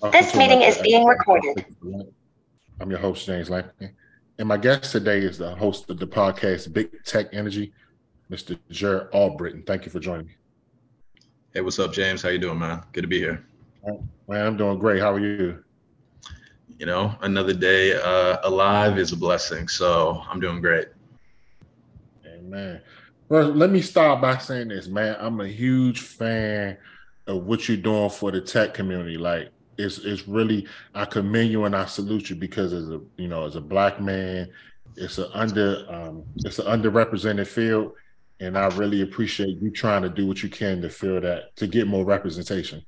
This meeting is being recorded. I'm your host, James Lampkin. And my guest today is the host of the podcast, Big Tech Energy, Mr. Jarrett Albritton. Thank you for joining me. Hey, what's up, James? How you doing, man? Good to be here. Man, I'm doing great. How are you? You know, another day uh, alive is a blessing. So I'm doing great. Amen. Well, let me start by saying this, man. I'm a huge fan of what you're doing for the tech community. Like, it's it's really I commend you and I salute you because as a you know as a black man, it's an under um, it's an underrepresented field, and I really appreciate you trying to do what you can to fill that to get more representation.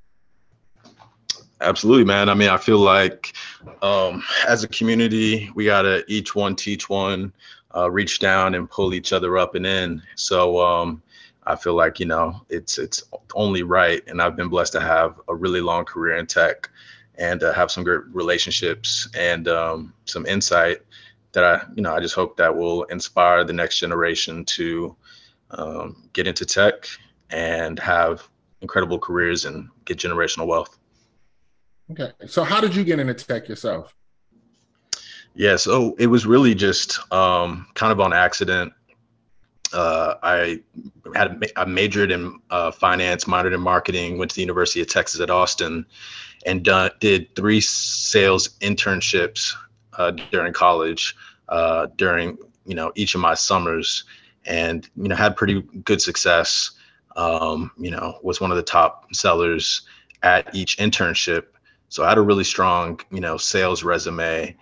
Absolutely, man. I mean, I feel like um, as a community, we gotta each one teach one, uh, reach down and pull each other up and in. So um, I feel like you know it's it's only right, and I've been blessed to have a really long career in tech and uh, have some great relationships and um, some insight that I you know I just hope that will inspire the next generation to um, get into tech and have incredible careers and get generational wealth. Okay, so how did you get into tech yourself? Yeah, so it was really just um, kind of on accident uh, I had I majored in uh, finance, minored in marketing, went to the University of Texas at Austin, and done, did three sales internships uh, during college, uh, during you know each of my summers, and you know had pretty good success. Um, you know, was one of the top sellers at each internship, so I had a really strong you know sales resume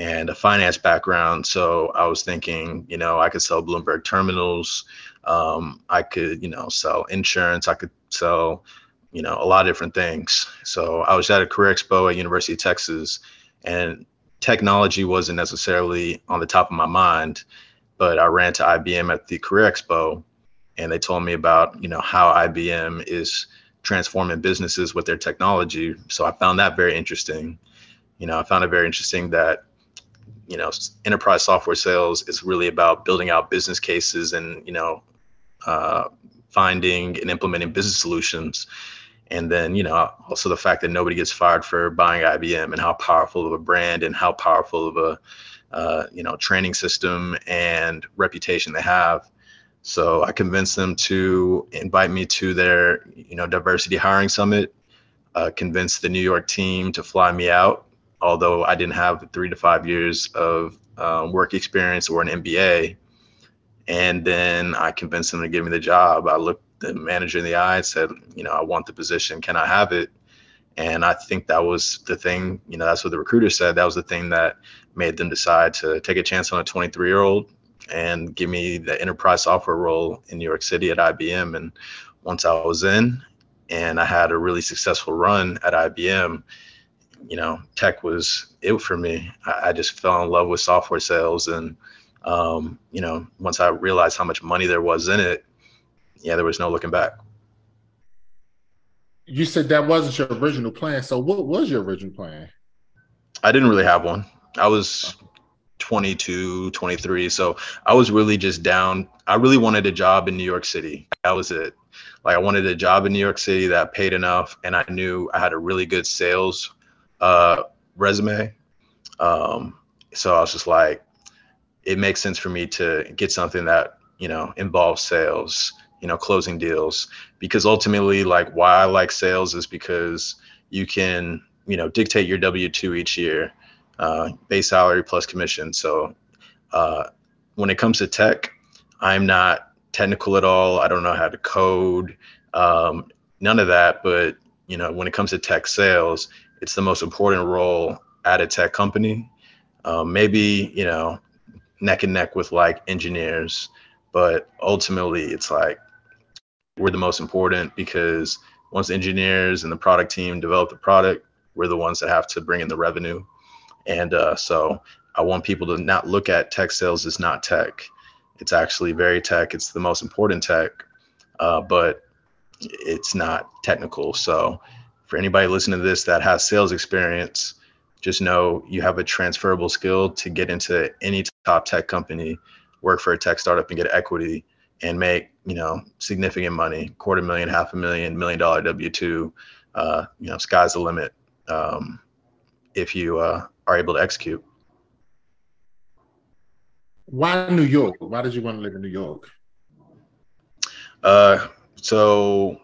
and a finance background. So I was thinking, you know, I could sell Bloomberg terminals. Um, I could, you know, sell insurance. I could sell, you know, a lot of different things. So I was at a career expo at University of Texas, and technology wasn't necessarily on the top of my mind. But I ran to IBM at the career expo, and they told me about, you know, how IBM is transforming businesses with their technology. So I found that very interesting. You know, I found it very interesting that you know enterprise software sales is really about building out business cases and you know uh, finding and implementing business solutions and then you know also the fact that nobody gets fired for buying IBM and how powerful of a brand and how powerful of a uh, you know training system and reputation they have so I convinced them to invite me to their you know diversity hiring summit uh, convinced the New York team to fly me out although I didn't have three to five years of um, work experience or an MBA. And then I convinced them to give me the job. I looked the manager in the eye and said, you know, I want the position. Can I have it? And I think that was the thing, you know, that's what the recruiter said. That was the thing that made them decide to take a chance on a 23 year old and give me the enterprise software role in New York City at IBM. And once I was in and I had a really successful run at IBM, you know, tech was it for me. I, I just fell in love with software sales, and um, you know, once I realized how much money there was in it, yeah, there was no looking back. You said that wasn't your original plan. So, what was your original plan? I didn't really have one. I was 22, 23. So I was really just down. I really wanted a job in New York City. That was it. Like I wanted a job in New York City that paid enough, and I knew I had a really good sales uh, resume. Um, so I was just like, it makes sense for me to get something that you know involves sales, you know, closing deals, because ultimately, like, why I like sales is because you can you know dictate your W two each year, uh, base salary plus commission. So uh, when it comes to tech, I'm not technical at all. I don't know how to code, um, none of that. But you know, when it comes to tech sales, it's the most important role at a tech company. Um, maybe you know, neck and neck with like engineers, but ultimately it's like we're the most important because once engineers and the product team develop the product, we're the ones that have to bring in the revenue. And uh, so I want people to not look at tech sales as not tech. It's actually very tech. It's the most important tech, uh, but it's not technical. So for anybody listening to this that has sales experience, just know you have a transferable skill to get into any top tech company, work for a tech startup and get equity and make, you know, significant money, quarter million, half a million, million dollar W two. Uh, you know, sky's the limit. um, if you uh, are able to execute. Why New York? Why did you want to live in New York? Uh, so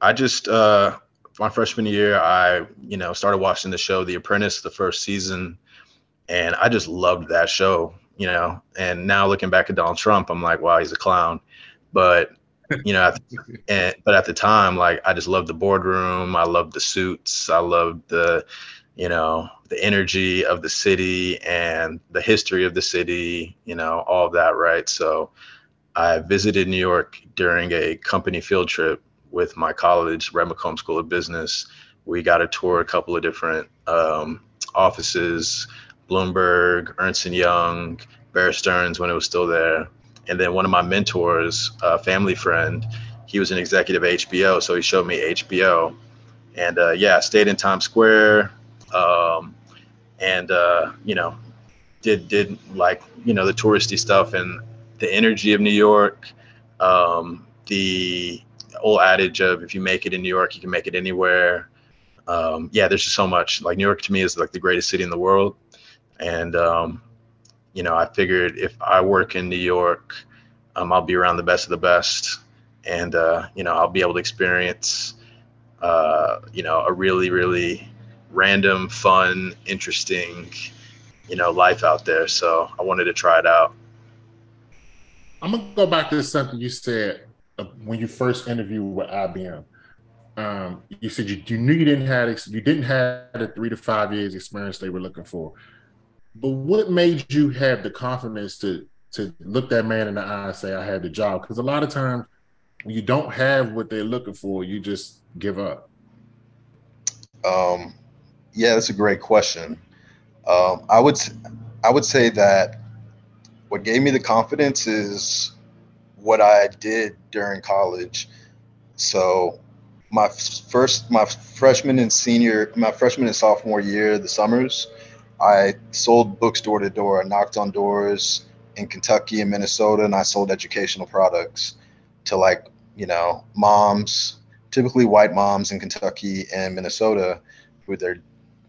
I just uh, my freshman year, I you know started watching the show The Apprentice, the first season, and I just loved that show. You know, and now looking back at Donald Trump, I'm like, wow, he's a clown. But you know, and but at the time, like I just loved the boardroom. I loved the suits. I loved the, you know, the energy of the city and the history of the city. You know, all of that, right? So, I visited New York during a company field trip with my college, Red McCombs School of Business. We got to tour a couple of different um, offices, Bloomberg, Ernst and Young, Bear Stearns when it was still there and then one of my mentors, a family friend, he was an executive at HBO, so he showed me HBO, and uh, yeah, stayed in Times Square, um, and uh, you know, did did like you know the touristy stuff and the energy of New York, um, the old adage of if you make it in New York, you can make it anywhere. Um, yeah, there's just so much. Like New York to me is like the greatest city in the world, and um, you know, I figured if I work in New York, um, I'll be around the best of the best, and uh, you know, I'll be able to experience, uh, you know, a really, really random, fun, interesting, you know, life out there. So I wanted to try it out. I'm gonna go back to something you said uh, when you first interviewed with IBM. Um, you said you, you knew you didn't have you didn't have the three to five years experience they were looking for. But what made you have the confidence to to look that man in the eye and say, I had the job? Because a lot of times you don't have what they're looking for, you just give up. Um, yeah, that's a great question. Um, I would I would say that what gave me the confidence is what I did during college. So my first my freshman and senior my freshman and sophomore year, the summers, I sold books door to door. I knocked on doors in Kentucky and Minnesota, and I sold educational products to like, you know, moms, typically white moms in Kentucky and Minnesota who their,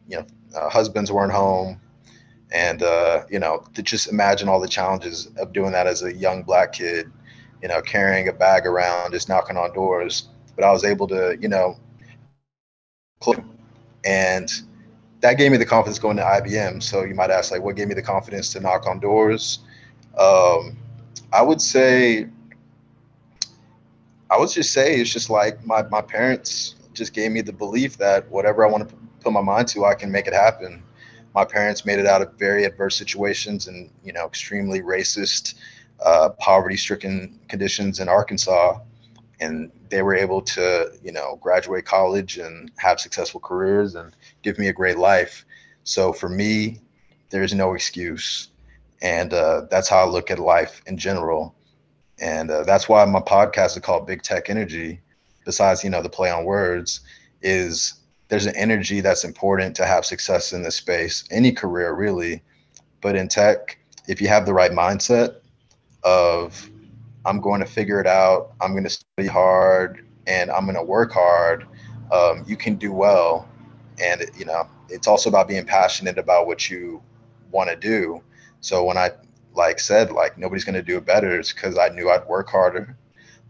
you know, uh, husbands weren't home. And, uh, you know, to just imagine all the challenges of doing that as a young black kid, you know, carrying a bag around, just knocking on doors. But I was able to, you know, and that gave me the confidence going to IBM. So you might ask, like, what gave me the confidence to knock on doors? Um, I would say, I would just say it's just like my my parents just gave me the belief that whatever I want to put my mind to, I can make it happen. My parents made it out of very adverse situations and you know extremely racist, uh, poverty-stricken conditions in Arkansas and they were able to you know graduate college and have successful careers and give me a great life. So for me there's no excuse. And uh, that's how i look at life in general. And uh, that's why my podcast is called big tech energy besides you know the play on words is there's an energy that's important to have success in this space any career really. But in tech if you have the right mindset of I'm going to figure it out. I'm going to study hard and I'm going to work hard. Um, you can do well. And, you know, it's also about being passionate about what you want to do. So when I like said, like nobody's going to do it better, it's because I knew I'd work harder.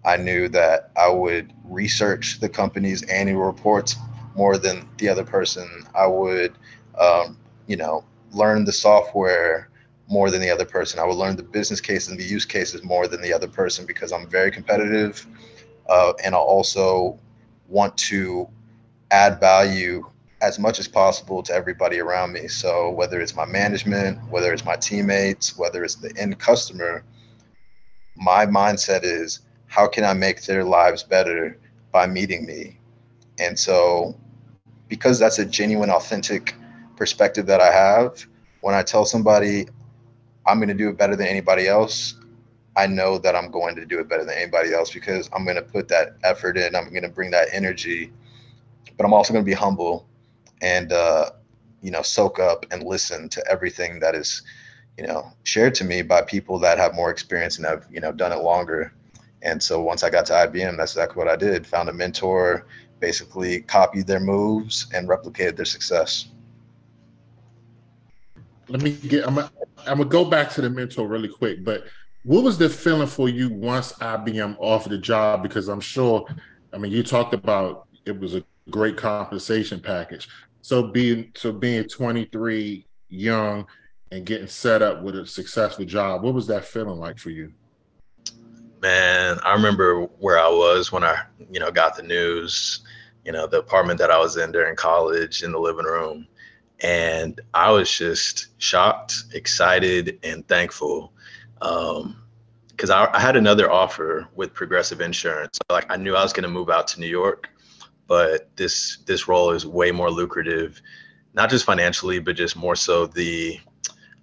I knew that I would research the company's annual reports more than the other person. I would, um, you know, learn the software more than the other person. I would learn the business cases and the use cases more than the other person because I'm very competitive. Uh, and I also want to add value as much as possible to everybody around me. So whether it's my management, whether it's my teammates, whether it's the end customer, my mindset is how can I make their lives better by meeting me? And so because that's a genuine, authentic perspective that I have, when I tell somebody I'm going to do it better than anybody else, I know that I'm going to do it better than anybody else because I'm going to put that effort in. I'm going to bring that energy, but I'm also going to be humble and, uh, you know, soak up and listen to everything that is, you know, shared to me by people that have more experience and have, you know, done it longer. And so once I got to IBM, that's exactly what I did. Found a mentor, basically copied their moves and replicated their success. Let me get. I'm. I'm gonna go back to the mentor really quick, but what was the feeling for you once IBM offered the job? Because I'm sure, I mean, you talked about it was a great compensation package. So being so being 23, young, and getting set up with a successful job, what was that feeling like for you? Man, I remember where I was when I, you know, got the news. You know, the apartment that I was in during college in the living room, and I was just shocked, excited, and thankful because um, I, I, had another offer with Progressive Insurance. Like I knew I was going to move out to New York, but this this role is way more lucrative, not just financially, but just more so the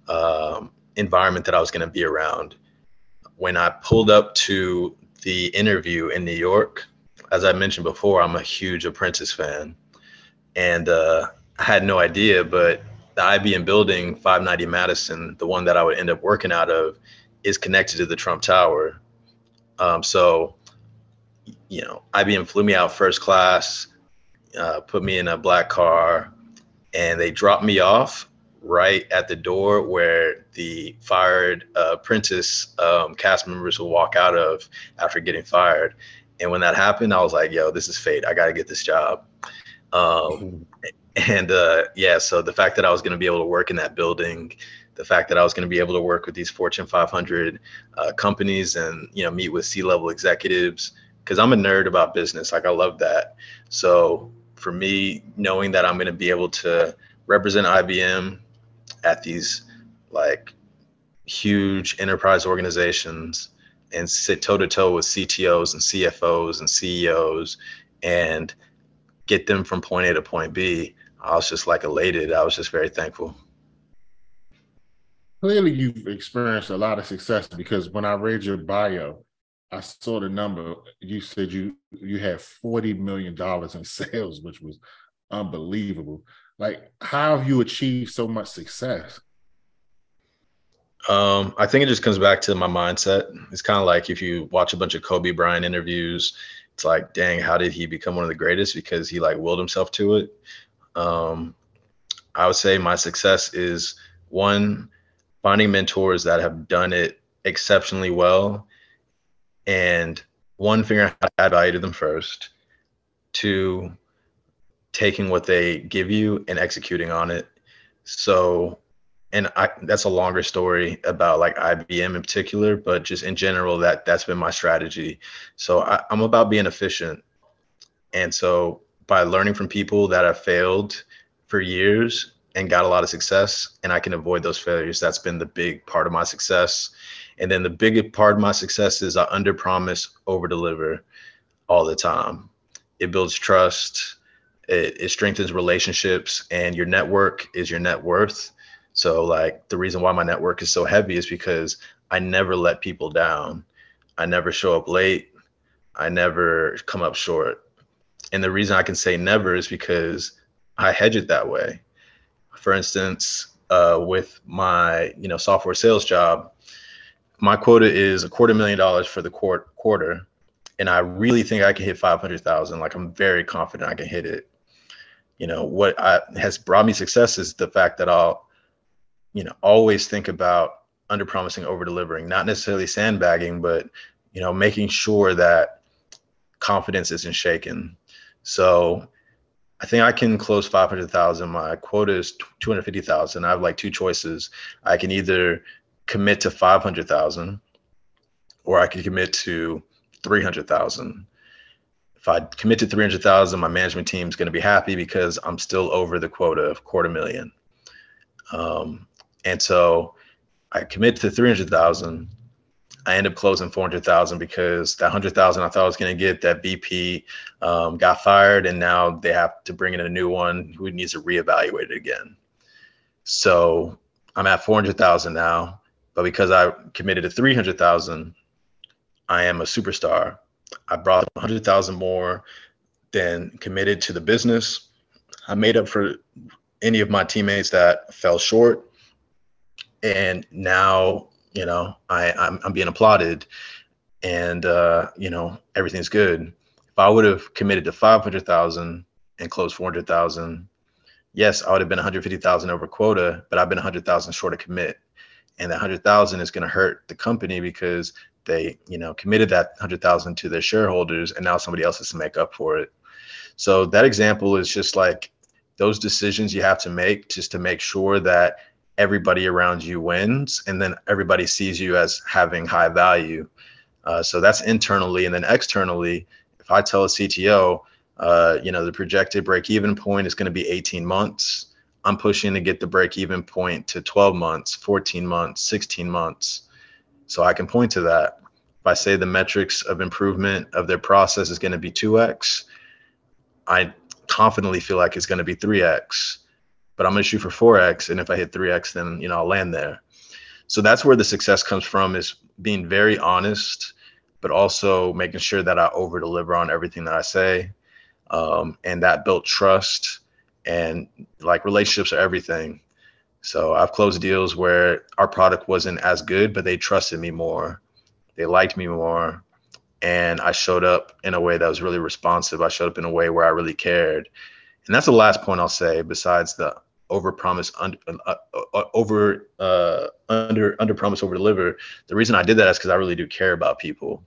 um, environment that I was going to be around. When I pulled up to the interview in New York, as I mentioned before, I'm a huge Apprentice fan, and uh, I had no idea, but the IBM building, 590 Madison, the one that I would end up working out of, is connected to the Trump Tower. Um, so, you know, IBM flew me out first class, uh, put me in a black car, and they dropped me off right at the door where the fired uh, apprentice um, cast members will walk out of after getting fired. And when that happened, I was like, yo, this is fate. I got to get this job. Um, and uh, yeah, so the fact that I was going to be able to work in that building the fact that I was going to be able to work with these Fortune 500 uh, companies and you know meet with C-level executives because I'm a nerd about business. Like I love that. So for me, knowing that I'm going to be able to represent IBM at these like huge enterprise organizations and sit toe to toe with CTOs and CFOs and CEOs and get them from point A to point B, I was just like elated. I was just very thankful clearly you've experienced a lot of success because when I read your bio, I saw the number. You said you you had forty million dollars in sales, which was unbelievable. Like, how have you achieved so much success? Um, I think it just comes back to my mindset. It's kind of like if you watch a bunch of Kobe Bryant interviews, it's like, dang, how did he become one of the greatest? Because he like willed himself to it. Um, I would say my success is one finding mentors that have done it exceptionally well and one figuring out how to add value to them first two taking what they give you and executing on it so and I, that's a longer story about like IBM in particular, but just in general, that that's been my strategy. So I, I'm about being efficient, and so by learning from people that have failed for years and got a lot of success and I can avoid those failures. That's been the big part of my success. And then the big part of my success is I under promise, over deliver all the time. It builds trust, it, it strengthens relationships, and your network is your net worth. So, like, the reason why my network is so heavy is because I never let people down. I never show up late. I never come up short. And the reason I can say never is because I hedge it that way for instance, uh, with my you know software sales job, my quota is a quarter million dollars for the quarter, and I really think I can hit five hundred thousand. Like I'm very confident I can hit it. You know what I, has brought me success is the fact that I'll, you know, always think about under promising, over delivering. Not necessarily sandbagging, but you know, making sure that confidence isn't shaken. So I think I can close 500,000. My quota is 250,000. I have like two choices. I can either commit to 500,000 or I can commit to 300,000. If I commit to 300,000, my management team is going to be happy because I'm still over the quota of quarter million. Um, and so I commit to 300,000 I ended up closing 400,000 because that 100,000 I thought I was going to get that VP um, got fired and now they have to bring in a new one who needs to reevaluate it again. So I'm at 400,000 now, but because I committed to 300,000, I am a superstar. I brought 100,000 more than committed to the business. I made up for any of my teammates that fell short. And now you know, I I'm, I'm being applauded, and uh, you know everything's good. if I would have committed to 500,000 and closed 400,000, yes, I would have been 150,000 over quota, but I've been 100,000 short of commit. And that 100,000 is going to hurt the company because they, you know, committed that 100,000 to their shareholders and now somebody else has to make up for it. So that example is just like those decisions you have to make just to make sure that everybody around you wins and then everybody sees you as having high value. Uh, so that's internally and then externally, if I tell a CTO, uh, you know, the projected break even point is going to be 18 months. I'm pushing to get the break even point to 12 months, 14 months, 16 months. So I can point to that. If I say the metrics of improvement of their process is going to be 2x, I confidently feel like it's going to be 3x, but I'm going to shoot for 4x. And if I hit 3x, then, you know, I'll land there. So that's where the success comes from is being very honest, but also making sure that I over deliver on everything that I say um, and that built trust and like relationships are everything so i've closed deals where our product wasn't as good but they trusted me more they liked me more and i showed up in a way that was really responsive i showed up in a way where i really cared and that's the last point i'll say besides the over promise under uh, uh, over uh, under under promise over deliver the reason i did that is because i really do care about people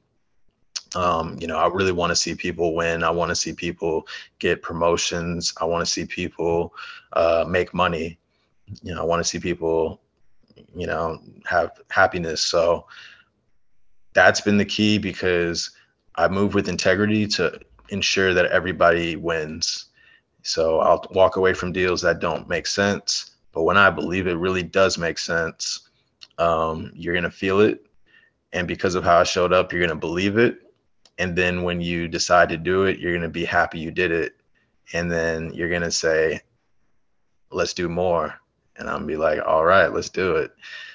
um, you know, I really want to see people win. I want to see people get promotions. I want to see people uh, make money. You know, I want to see people, you know, have happiness. So that's been the key because I move with integrity to ensure that everybody wins. So I'll walk away from deals that don't make sense. But when I believe it really does make sense, um, you're going to feel it. And because of how I showed up, you're going to believe it and then when you decide to do it you're going to be happy you did it and then you're going to say let's do more and i'm be like all right let's do it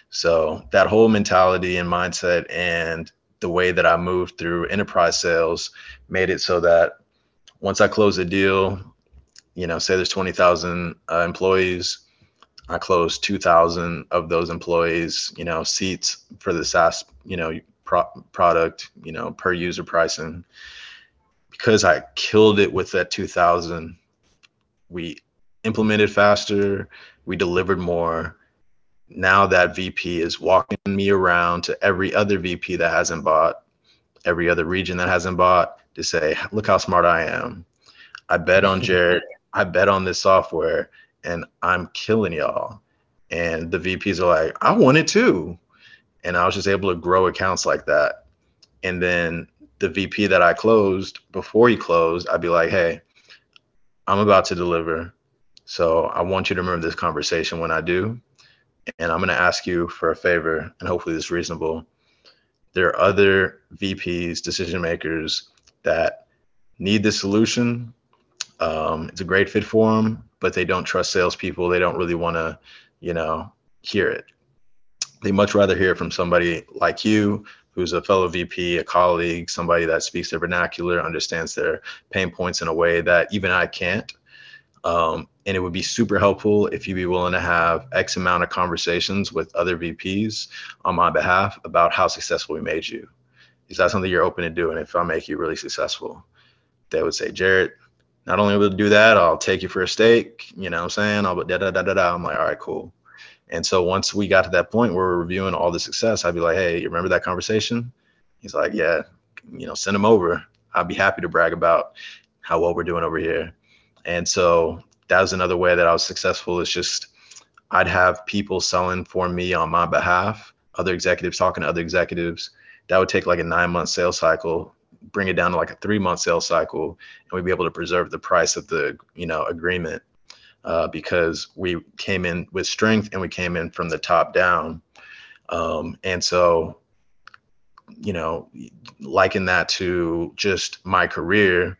so that whole mentality and mindset and the way that i moved through enterprise sales made it so that once i close a deal you know say there's 20000 uh, employees i close 2000 of those employees you know seats for the saas you know pro- product, you know, per user pricing. Because I killed it with that 2000, we implemented faster, we delivered more. Now that VP is walking me around to every other VP that hasn't bought, every other region that hasn't bought to say, look how smart I am. I bet on Jarrett. I bet on this software and I'm killing y'all. And the VPs are like, I want it too and I was just able to grow accounts like that. And then the VP that I closed before he closed, I'd be like, hey, I'm about to deliver. So I want you to remember this conversation when I do. And I'm going to ask you for a favor, and hopefully it's reasonable. There are other VPs, decision makers that need the solution. Um, it's a great fit for them, but they don't trust salespeople. They don't really want to, you know, hear it they much rather hear from somebody like you who's a fellow VP, a colleague, somebody that speaks their vernacular, understands their pain points in a way that even I can't. Um, and it would be super helpful if you'd be willing to have X amount of conversations with other VPs on my behalf about how successful we made you. Is that something you're open to doing if I make you really successful? They would say, Jarrett, not only will do that, I'll take you for a steak. You know what I'm saying? I'll da da da da da. I'm like, all right, cool. And so once we got to that point where we're reviewing all the success, I'd be like, hey, you remember that conversation? He's like, yeah, you know, send him over. I'd be happy to brag about how well we're doing over here. And so that was another way that I was successful is just I'd have people selling for me on my behalf, other executives talking to other executives. That would take like a nine month sales cycle, bring it down to like a three month sales cycle, and we'd be able to preserve the price of the, you know, agreement uh, because we came in with strength and we came in from the top down. Um, and so, you know, liken that to just my career,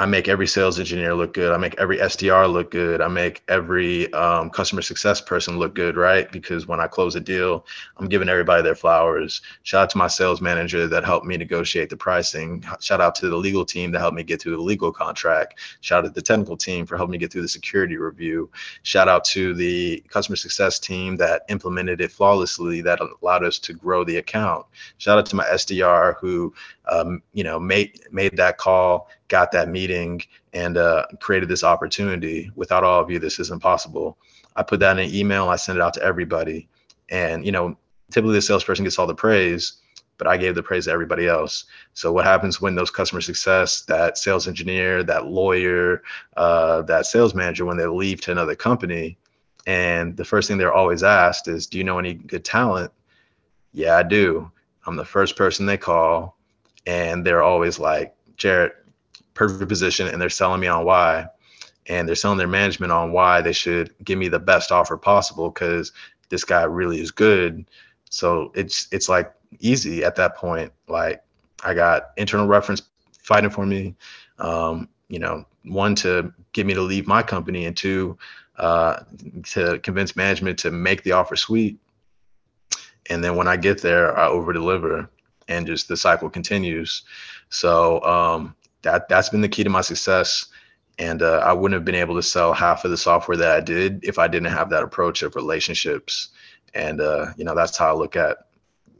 I make every sales engineer look good. I make every SDR look good. I make every um, customer success person look good, right? Because when I close a deal, I'm giving everybody their flowers. Shout out to my sales manager that helped me negotiate the pricing. Shout out to the legal team that helped me get through the legal contract. Shout out to the technical team for helping me get through the security review. Shout out to the customer success team that implemented it flawlessly, that allowed us to grow the account. Shout out to my SDR who, um, you know, made made that call got that meeting and uh, created this opportunity. Without all of you, this isn't possible. I put that in an email. I sent it out to everybody, and you know, typically the salesperson gets all the praise, but I gave the praise to everybody else. So what happens when those customer success, that sales engineer, that lawyer, uh, that sales manager, when they leave to another company, and the first thing they're always asked is, "Do you know any good talent?" Yeah, I do. I'm the first person they call, and they're always like, "Jarrett, perfect position and they're selling me on why and they're selling their management on why they should give me the best offer possible because this guy really is good. So it's it's like easy at that point. Like i got internal reference fighting for me um, you know one to get me to leave my company and two uh, to convince management to make the offer sweet. And then when i get there i over deliver and just the cycle continues. So um, that that's been the key to my success. And uh, I wouldn't have been able to sell half of the software that I did if I didn't have that approach of relationships. And uh, you know, that's how I look at,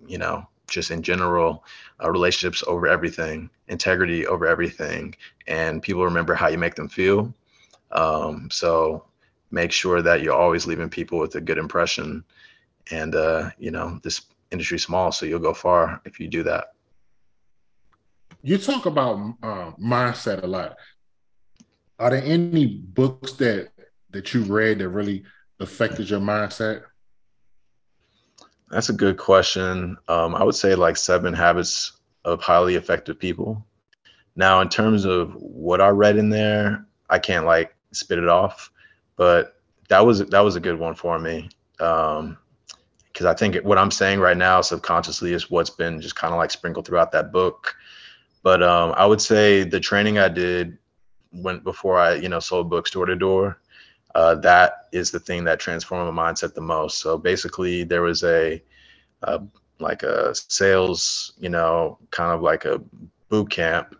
you know, just in general, uh, relationships over everything, integrity over everything, and people remember how you make them feel. Um, so make sure that you're always leaving people with a good impression. And uh, you know, this industry small, so you'll go far if you do that you talk about uh, mindset a lot. Are there any books that that you read that really affected your mindset? That's a good question. Um, I would say like Seven Habits of Highly Effective People. Now, in terms of what I read in there, I can't like spit it off, but that was that was a good one for me. Um, because I think what I'm saying right now subconsciously is what's been just kind of like sprinkled throughout that book. But um, I would say the training I did when before I, you know, sold books door to door, uh, that is the thing that transformed my mindset the most. So basically, there was a uh, like a sales, you know, kind of like a boot camp,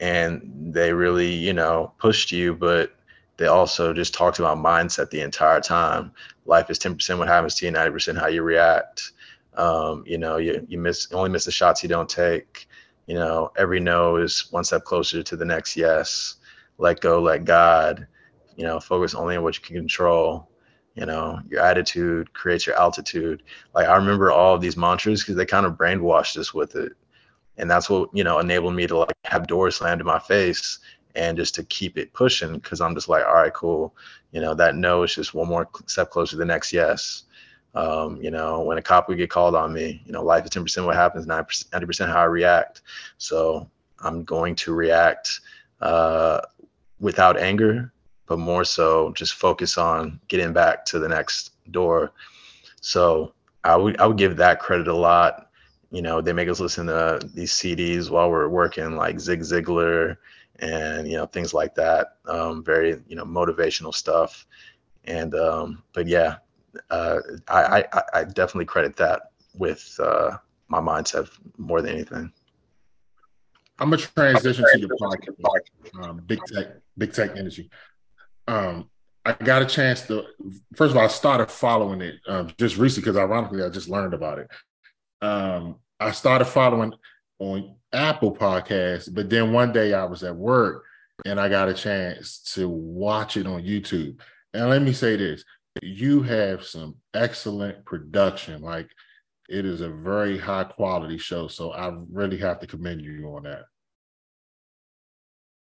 and they really, you know, pushed you, but they also just talked about mindset the entire time. Life is 10% what happens to you, 90% how you react. Um, you know, you, you miss only miss the shots you don't take you know every no is one step closer to the next yes. Let go let god you know focus only on what you can control you know your attitude creates your altitude. Like i remember all of these mantras because they kind of brainwashed us with it. And that's what you know enabled me to like have doors slammed in my face and just to keep it pushing because i'm just like all right cool. You know that no is just one more step closer to the next yes um, you know, when a cop would get called on me, you know, life is 10% what happens, 90% how I react. So I'm going to react uh, without anger, but more so just focus on getting back to the next door. So I would I would give that credit a lot. You know, they make us listen to these CDs while we're working, like Zig Ziglar and you know things like that. Um, very you know motivational stuff. And um, but yeah, uh, I, I, I definitely credit that with uh, my mindset more than anything. I'm gonna transition to your podcast, um, big tech, big tech energy. Um, I got a chance to. First of all, I started following it um, just recently because, ironically, I just learned about it. Um, I started following on Apple Podcasts, but then one day I was at work and I got a chance to watch it on YouTube. And let me say this: you have some excellent production. Like it is a very high quality show. So I really have to commend you on that.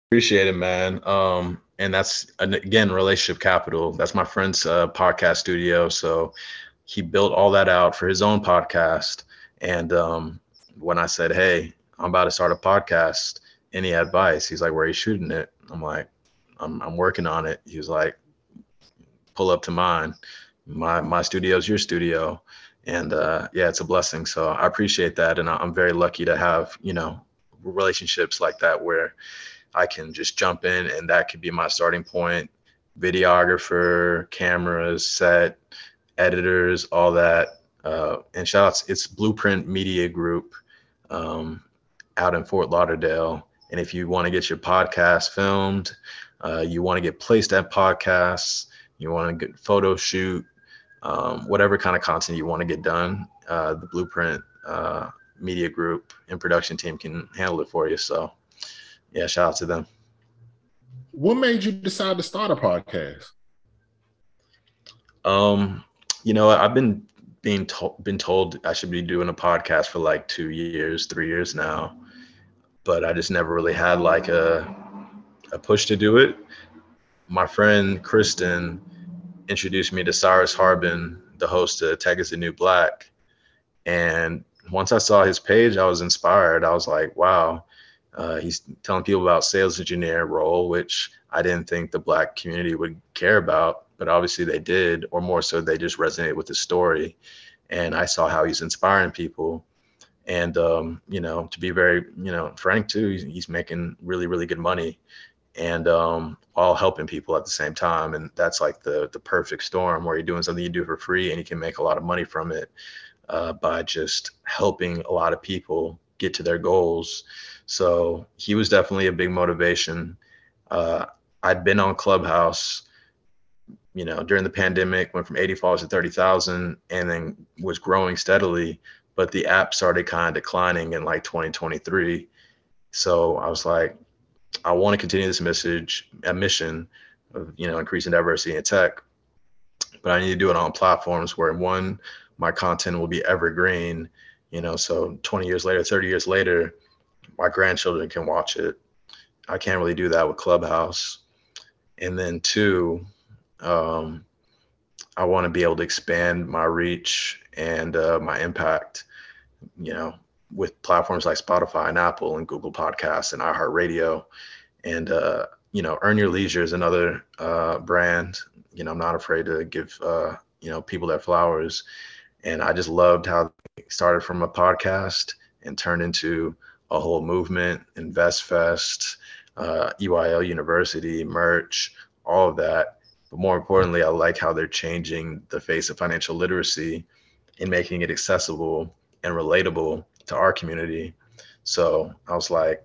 Appreciate it, man. Um, and that's again relationship capital. That's my friend's uh, podcast studio. So he built all that out for his own podcast. And um, when I said, "Hey, I'm about to start a podcast," any advice? He's like, "Where are you shooting it?" I'm like, "I'm I'm working on it." He was like, pull up to mine. My my studio is your studio, and uh, yeah, it's a blessing. So I appreciate that, and I'm very lucky to have you know relationships like that where I can just jump in and that could be my starting point. Videographer, cameras, set, editors, all that. Uh, and shout outs, it's Blueprint Media Group um, out in Fort Lauderdale. And if you want to get your podcast filmed, uh, you want to get placed at podcasts, you want to get photo shoot, um, whatever kind of content you want to get done, uh, the Blueprint uh, Media Group and production team can handle it for you. So, yeah, shout out to them. What made you decide to start a podcast? Um, you know, I've been being told been told I should be doing a podcast for like two years, three years now, but I just never really had like a a push to do it. My friend Kristen introduced me to Cyrus Harbin, the host of Tech is the New Black, and once I saw his page, I was inspired. I was like, wow, uh, he's telling people about sales engineer role, which I didn't think the black community would care about, but obviously they did, or more so they just resonated with the story. And I saw how he's inspiring people. And um, you know, to be very, you know, frank too, he's, he's making really, really good money and um, while helping people at the same time. And that's like the the perfect storm where you're doing something you do for free and you can make a lot of money from it uh, by just helping a lot of people get to their goals. So he was definitely a big motivation. Uh, I'd been on Clubhouse, you know, during the pandemic, went from 80 followers to 30,000 and then was growing steadily. But the app started kind of declining in like 2023. So I was like, I want to continue this message, a mission of, you know, increasing diversity in tech, but I need to do it on platforms where one, my content will be evergreen, you know, so 20 years later, 30 years later, my grandchildren can watch it. I can't really do that with Clubhouse. And then two, um, I want to be able to expand my reach and uh, my impact, you know, with platforms like Spotify and Apple and Google Podcasts and iHeartRadio. And, uh, you know, Earn Your Leisure is another uh, brand. You know, I'm not afraid to give, uh, you know, people their flowers and I just loved how it started from a podcast and turned into a whole movement, InvestFest, uh, EYL University, merch, all of that. But more importantly, I like how they're changing the face of financial literacy and making it accessible and relatable to our community. So I was like,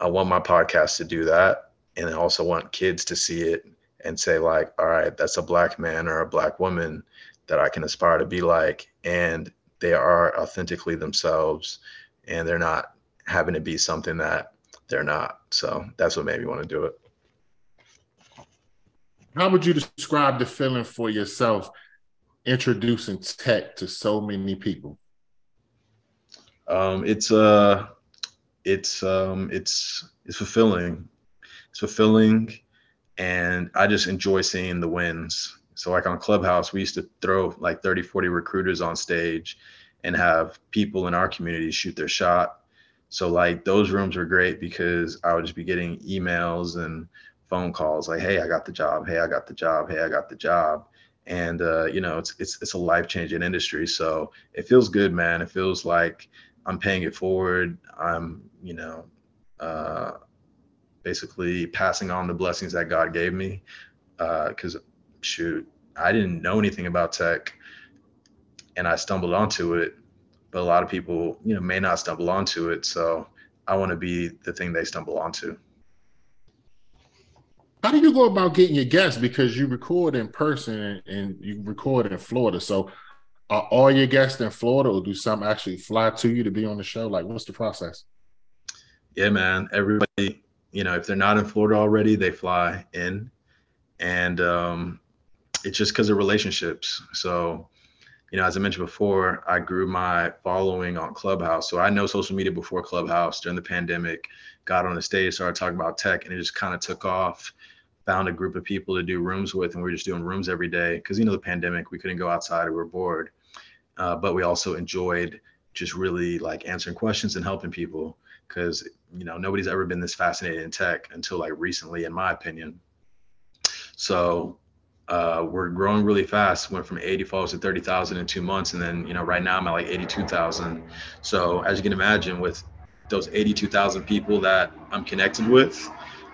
I want my podcast to do that. And I also want kids to see it and say, like, all right, that's a black man or a black woman that I can aspire to be like, and they are authentically themselves, and they're not having to be something that they're not. So that's what made me want to do it. How would you describe the feeling for yourself introducing tech to so many people? Um, it's uh, it's um, it's it's fulfilling. It's fulfilling, and I just enjoy seeing the wins so like on Clubhouse, we used to throw like 30, 40 recruiters on stage and have people in our community shoot their shot. So like those rooms were great because I would just be getting emails and phone calls like, "Hey, I got the job. Hey, I got the job. Hey, I got the job." And uh, you know, it's it's it's a life changing industry. So it feels good, man. It feels like I'm paying it forward. I'm you know, uh, basically passing on the blessings that God gave me because uh, shoot, I didn't know anything about tech and I stumbled onto it. But a lot of people, you know, may not stumble onto it. So I want to be the thing they stumble onto. How do you go about getting your guests? Because you record in person and you record in Florida. So are all your guests in Florida or do some actually fly to you to be on the show? Like what's the process? Yeah, man. Everybody, you know, if they're not in Florida already, they fly in. And um, it's just because of relationships. So, you know, as I mentioned before, I grew my following on Clubhouse. So I know social media before Clubhouse during the pandemic, got on the stage, started talking about tech, and it just kind of took off. Found a group of people to do rooms with, and we were just doing rooms every day because, you know, the pandemic, we couldn't go outside, we were bored. Uh, but we also enjoyed just really like answering questions and helping people because, you know, nobody's ever been this fascinated in tech until like recently, in my opinion. So uh, we're growing really fast. Went from 80 followers to 30,000 in two months, and then you know right now I'm at like 82,000. So as you can imagine, with those 82,000 people that I'm connected with,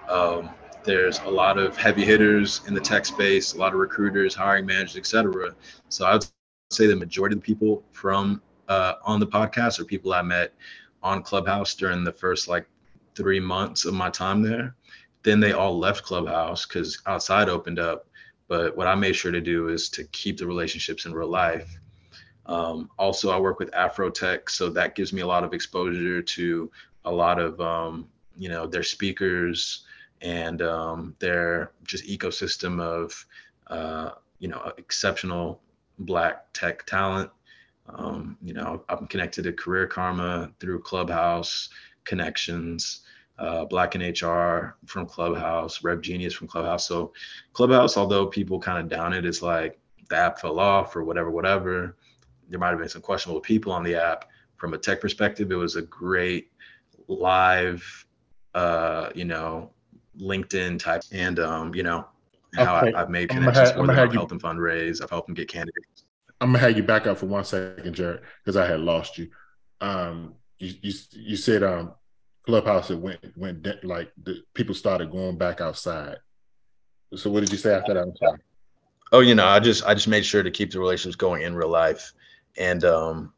Um, there's a lot of heavy hitters in the tech space, a lot of recruiters, hiring managers, etc. So I would say the majority of the people from uh, on the podcast are people I met on Clubhouse during the first like three months of my time there. Then they all left Clubhouse because outside opened up. But what I made sure to do is to keep the relationships in real life. Um, also, I work with Afrotech, so that gives me a lot of exposure to a lot of um, you know their speakers and um, their just ecosystem of uh, you know exceptional Black tech talent. Um, you know, I'm connected to Career Karma through Clubhouse connections uh, Black in HR from Clubhouse, Rev Genius from Clubhouse. So Clubhouse, although people kind of down it, it's like the app fell off or whatever, whatever. There might have been some questionable people on the app. From a tech perspective, it was a great live, uh, you know, LinkedIn type, and um, you know, how okay. I, have made connections for them, I've helped them fundraise, I've helped them get candidates. I'm gonna have you back up for one second, Jarrett, because I had lost you. Um, you, you, you said um, Clubhouse, it went went like the people started going back outside. So what did you say after that? I'm. Oh, you know, I just I just made sure to keep the relationships going in real life, and um,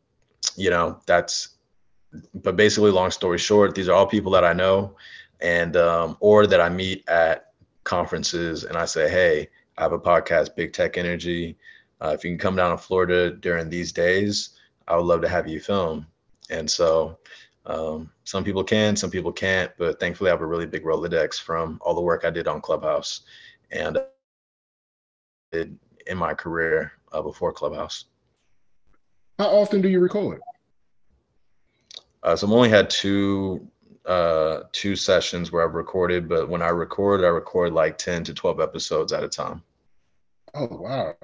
you know that's. But basically, long story short, these are all people that I know, and um, or that I meet at conferences, and I say, hey, I have a podcast, Big Tech Energy. Uh, if you can come down to Florida during these days, I would love to have you film. And so um, some people can, some people can't, but thankfully I have a really big Rolodex from all the work I did on Clubhouse and in my career uh, before Clubhouse. How often do you record? Uh, so I've only had two uh, two sessions where I've recorded, but when I record, I record like ten to twelve episodes at a time. Oh wow!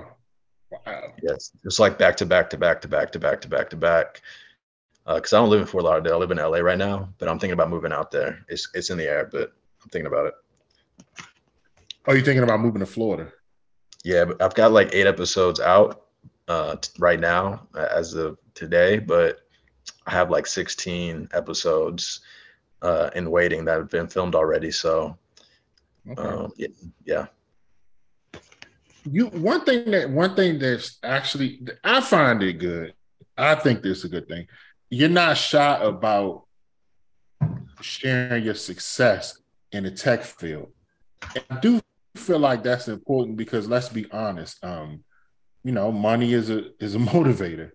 Wow. Yes, just like back to back to back to back to back to back to back because uh, I don't live in Fort Lauderdale. I live in LA right now, but I'm thinking about moving out there. It's it's in the air, but I'm thinking about it. Are you thinking about moving to Florida? Yeah, but I've got like eight episodes out uh, right now as of today, but I have like 16 episodes uh, in waiting that have been filmed already. So, okay. um, yeah. You one thing that one thing that's actually I find it good. I think this is a good thing you're not shy about sharing your success in the tech field. And I do feel like that's important because let's be honest, um, you know, money is a is a motivator.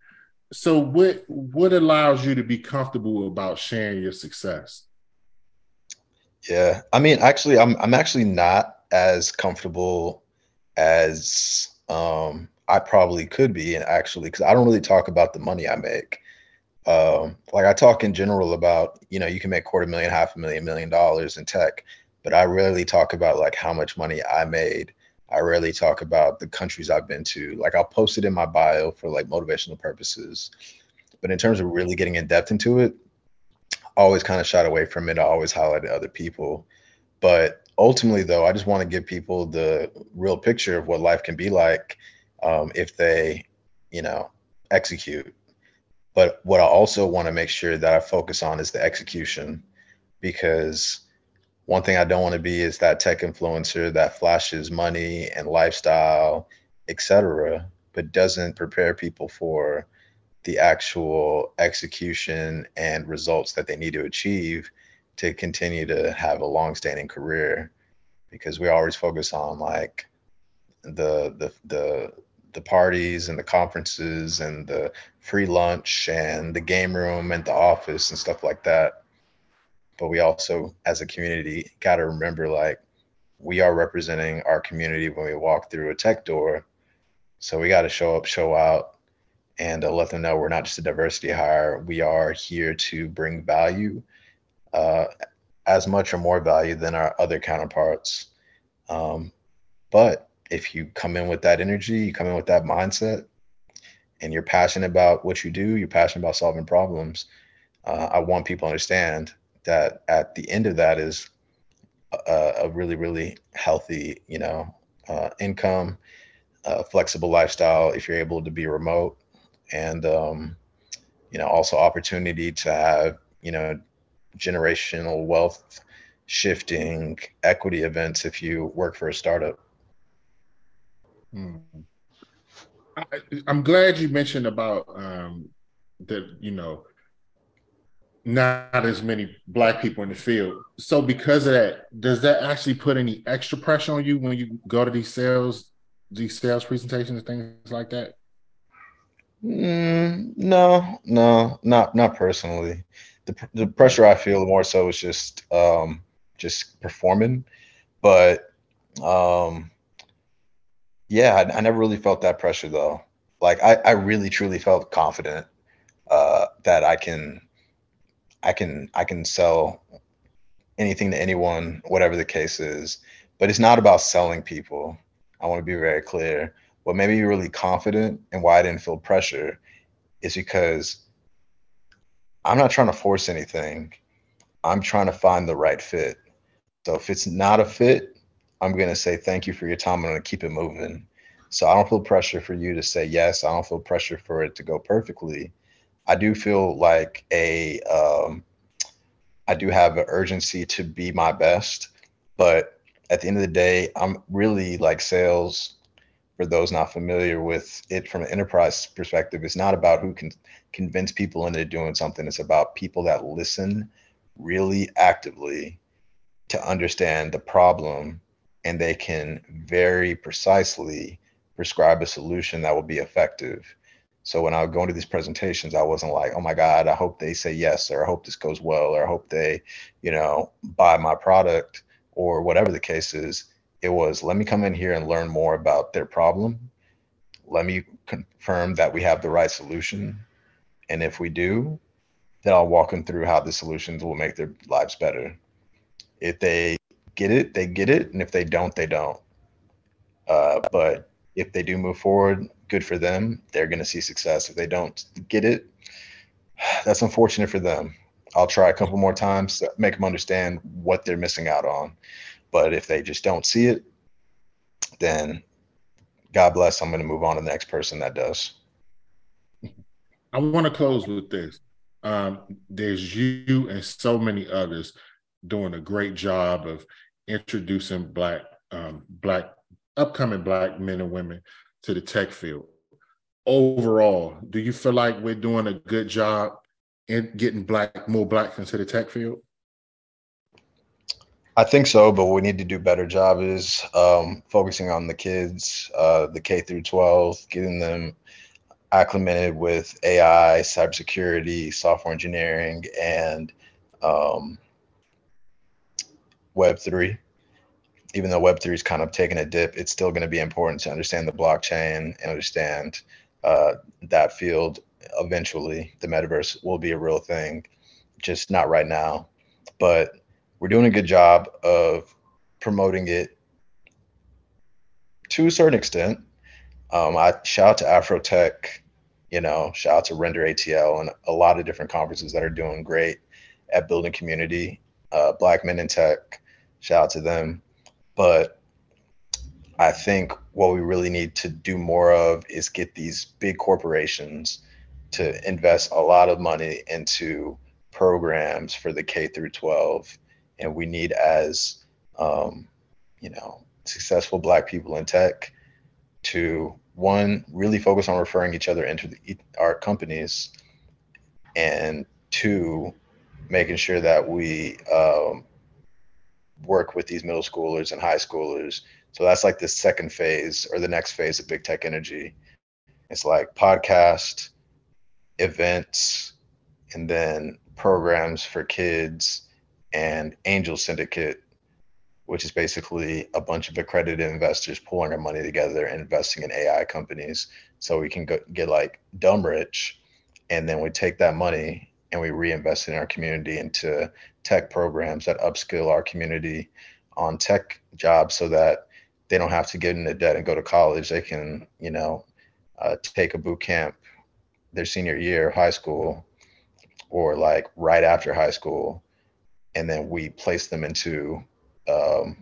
So what what allows you to be comfortable about sharing your success? Yeah. I mean, actually I'm I'm actually not as comfortable as um I probably could be and actually because I don't really talk about the money I make um, like I talk in general about, you know, you can make quarter million, half a million, million dollars in tech, but I rarely talk about like how much money I made. I rarely talk about the countries I've been to. Like I'll post it in my bio for like motivational purposes. But in terms of really getting in depth into it, always kind of shied away from it. I always highlighted other people. But ultimately, though, I just want to give people the real picture of what life can be like um, if they, you know, execute but what I also want to make sure that I focus on is the execution because one thing I don't want to be is that tech influencer that flashes money and lifestyle, etc., but doesn't prepare people for the actual execution and results that they need to achieve to continue to have a long-standing career because we always focus on like the the the the parties and the conferences and the free lunch and the game room and the office and stuff like that. But we also, as a community, got to remember like we are representing our community when we walk through a tech door. So we got to show up, show out, and uh, let them know we're not just a diversity hire. We are here to bring value, uh, as much or more value than our other counterparts. Um, but if you come in with that energy, you come in with that mindset, and you're passionate about what you do, you're passionate about solving problems. Uh, I want people to understand that at the end of that is a, a really, really healthy, you know, uh, income, flexible lifestyle if you're able to be remote, and um, you know, also opportunity to have, you know, generational wealth shifting equity events if you work for a startup. Hmm. I, am glad you mentioned about um, that. You know, not as many black people in the field. So because of that, does that actually put any extra pressure on you when you go to these sales, these sales presentations things like that? Mm, no, no, not not personally. The the pressure I feel more so is just um, just performing, but um, yeah, I, I, never really felt that pressure though. Like I, I really truly felt confident uh, that I can, I can, I can sell anything to anyone, whatever the case is. But it's not about selling people. I want to be very clear. What made me really confident and why I didn't feel pressure is because I'm not trying to force anything. I'm trying to find the right fit. So if it's not a fit, I'm going to say thank you for your time. I'm going to keep it moving. So I don't feel pressure for you to say yes. I don't feel pressure for it to go perfectly. I do feel like a, um, I do have an urgency to be my best. But at the end of the day, I'm really like sales. For those not familiar with it from an enterprise perspective, it's not about who can convince people into doing something. It's about people that listen really actively to understand the problem and they can very precisely prescribe a solution that will be effective. So when I would go into these presentations, I wasn't like, oh my God, I hope they say yes, or I hope this goes well, or I hope they, you know, buy my product, or whatever the case is. It was, let me come in here and learn more about their problem. Let me confirm that we have the right solution. And if we do, then I'll walk them through how the solutions will make their lives better. If they get it, they get it, and if they don't, they don't. Uh, but if they do move forward, good for them. They're going to see success. If they don't get it, that's unfortunate for them. I'll try a couple more times to make them understand what they're missing out on. But if they just don't see it, then God bless. I'm going to move on to the next person that does. I want to close with this. Um, there's you and so many others doing a great job of introducing black um, black upcoming black men and women to the tech field. Overall, do you feel like we're doing a good job in getting black more blacks into the tech field? I think so, but we need to do better job is um, focusing on the kids, uh, the K through 12, getting them acclimated with AI, cybersecurity, software engineering, and um, Web3. Even though Web3 is kind of taking a dip, it's still going to be important to understand the blockchain and understand uh, that field. Eventually, the metaverse will be a real thing, just not right now. But we're doing a good job of promoting it to a certain extent. Um, I shout out to Afrotech, you know, shout out to Render ATL and a lot of different conferences that are doing great at building community. Uh, Black Men in Tech, Shout out to them. But I think what we really need to do more of is get these big corporations to invest a lot of money into programs for the K through 12. And we need, as um, you know, successful Black people in tech, to one really focus on referring each other into the, our companies, and two, making sure that we um, work with these middle schoolers and high schoolers. So that's like the second phase or the next phase of Big Tech Energy. It's like podcast, events, and then programs for kids and Angel Syndicate, which is basically a bunch of accredited investors pulling our money together and investing in AI companies so we can go, get like dumb rich. And then we take that money and we reinvest in our community into tech programs that upskill our community on tech jobs so that they don't have to get into debt and go to college. They can, you know, uh, take a boot camp their senior year of high school or like right after high school. And then we place them into um,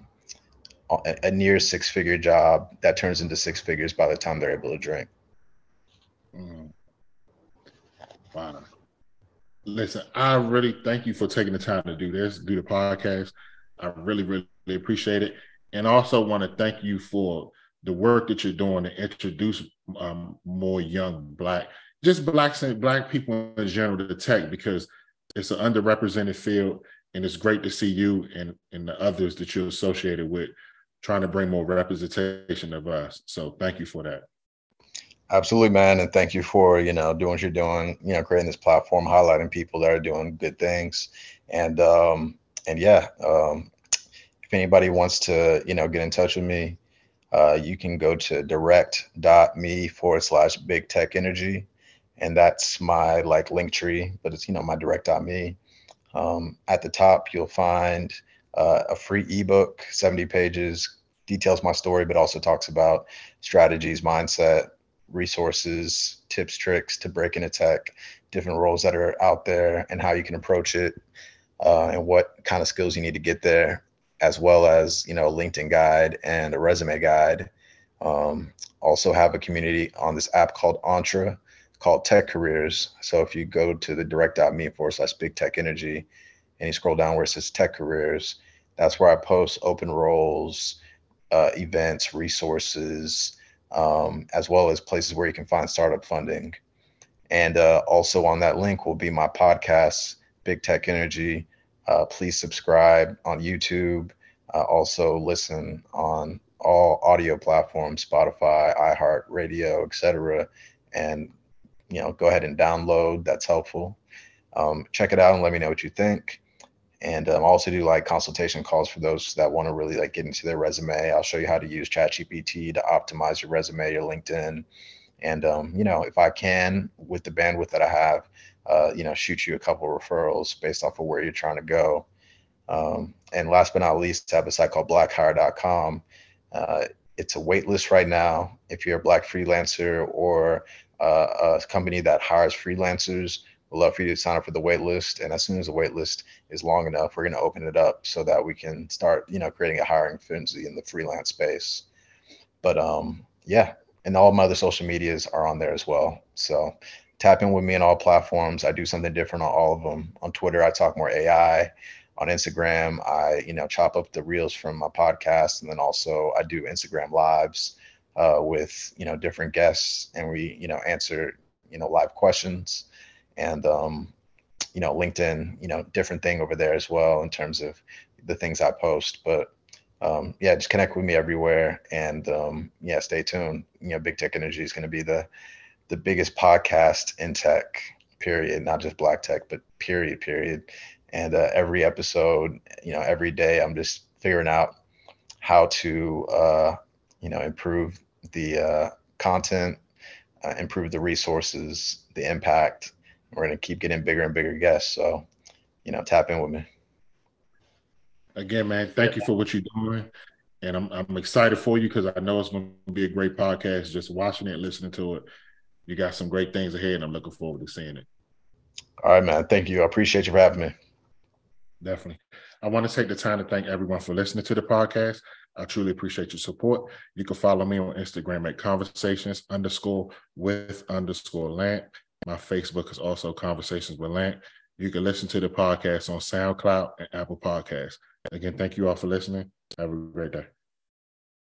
a, a near six figure job that turns into six figures by the time they're able to drink. Mm. Listen, I really thank you for taking the time to do this, do the podcast. I really, really appreciate it. And also want to thank you for the work that you're doing to introduce um, more young black, just blacks and black people in general to tech because it's an underrepresented field, and it's great to see you and and the others that you're associated with trying to bring more representation of us. So thank you for that. Absolutely, man, and thank you for you know doing what you're doing. You know, creating this platform, highlighting people that are doing good things, and um, and yeah, um, if anybody wants to you know get in touch with me, uh, you can go to direct.me forward slash big tech energy. And that's my like link tree, but it's, you know, my direct.me. Um, at the top, you'll find uh, a free ebook, 70 pages, details my story, but also talks about strategies, mindset, resources, tips, tricks to break into tech, different roles that are out there, and how you can approach it, uh, and what kind of skills you need to get there as well as you know a LinkedIn guide and a resume guide. Um, also have a community on this app called Entre called Tech Careers. So if you go to the direct.me forward slash big tech energy and you scroll down where it says tech careers, that's where I post open roles, uh, events, resources, um, as well as places where you can find startup funding. And uh, also on that link will be my podcast, Big Tech Energy, uh, please subscribe on YouTube. Uh, also listen on all audio platforms, Spotify, iHeartRadio, etc. And you know, go ahead and download. That's helpful. Um, check it out and let me know what you think. And um, also do like consultation calls for those that want to really like get into their resume. I'll show you how to use ChatGPT to optimize your resume, your LinkedIn, and um, you know, if I can, with the bandwidth that I have, uh, you know, shoot you a couple referrals based off of where you're trying to go. Um, and last but not least, I have a site called blackhire.com. Uh, it's a wait list right now. If you're a black freelancer or uh, a company that hires freelancers, we'd love for you to sign up for the wait list. And as soon as the wait list is long enough, we're going to open it up so that we can start, you know, creating a hiring frenzy in the freelance space. But um, yeah, and all my other social medias are on there as well. So tap in with me on all platforms. I do something different on all of them. On Twitter, I talk more AI. On Instagram, I you know chop up the reels from my podcast, and then also I do Instagram lives uh, with you know different guests, and we you know answer you know live questions, and um, you know LinkedIn, you know different thing over there as well in terms of the things I post. But um, yeah, just connect with me everywhere, and um, yeah, stay tuned. You know, Big Tech Energy is going to be the the biggest podcast in tech, period, not just black tech, but period, period. And uh, every episode, you know, every day, I'm just figuring out how to, uh, you know, improve the uh, content, uh, improve the resources, the impact. We're going to keep getting bigger and bigger guests. So, you know, tap in with me. Again, man, thank you for what you're doing. And I'm, I'm excited for you because I know it's going to be a great podcast. Just watching it, listening to it, you got some great things ahead, and I'm looking forward to seeing it. All right, man. Thank you. I appreciate you for having me. Definitely. I want to take the time to thank everyone for listening to the podcast. I truly appreciate your support. You can follow me on Instagram at conversations underscore with underscore Lant. My Facebook is also Conversations with Lant. You can listen to the podcast on SoundCloud and Apple Podcasts. Again, thank you all for listening. Have a great day.